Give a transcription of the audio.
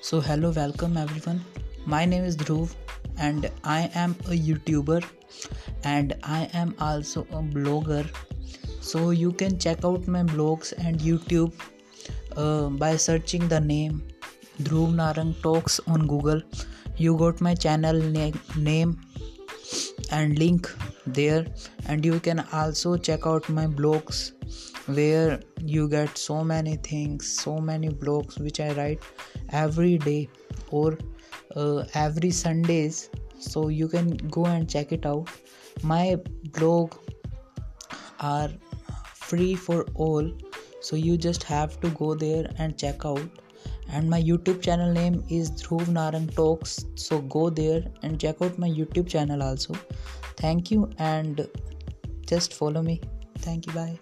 So, hello, welcome everyone. My name is Dhruv, and I am a YouTuber and I am also a blogger. So, you can check out my blogs and YouTube uh, by searching the name Dhruv Narang Talks on Google. You got my channel na- name and link there, and you can also check out my blogs where you get so many things so many blogs which i write every day or uh, every sundays. So you can go and check it out. My blog are free for all. So you just have to go there and check out and my youtube channel name is dhruv narang talks. So go there and check out my youtube channel also. Thank you and just follow me. Thank you. Bye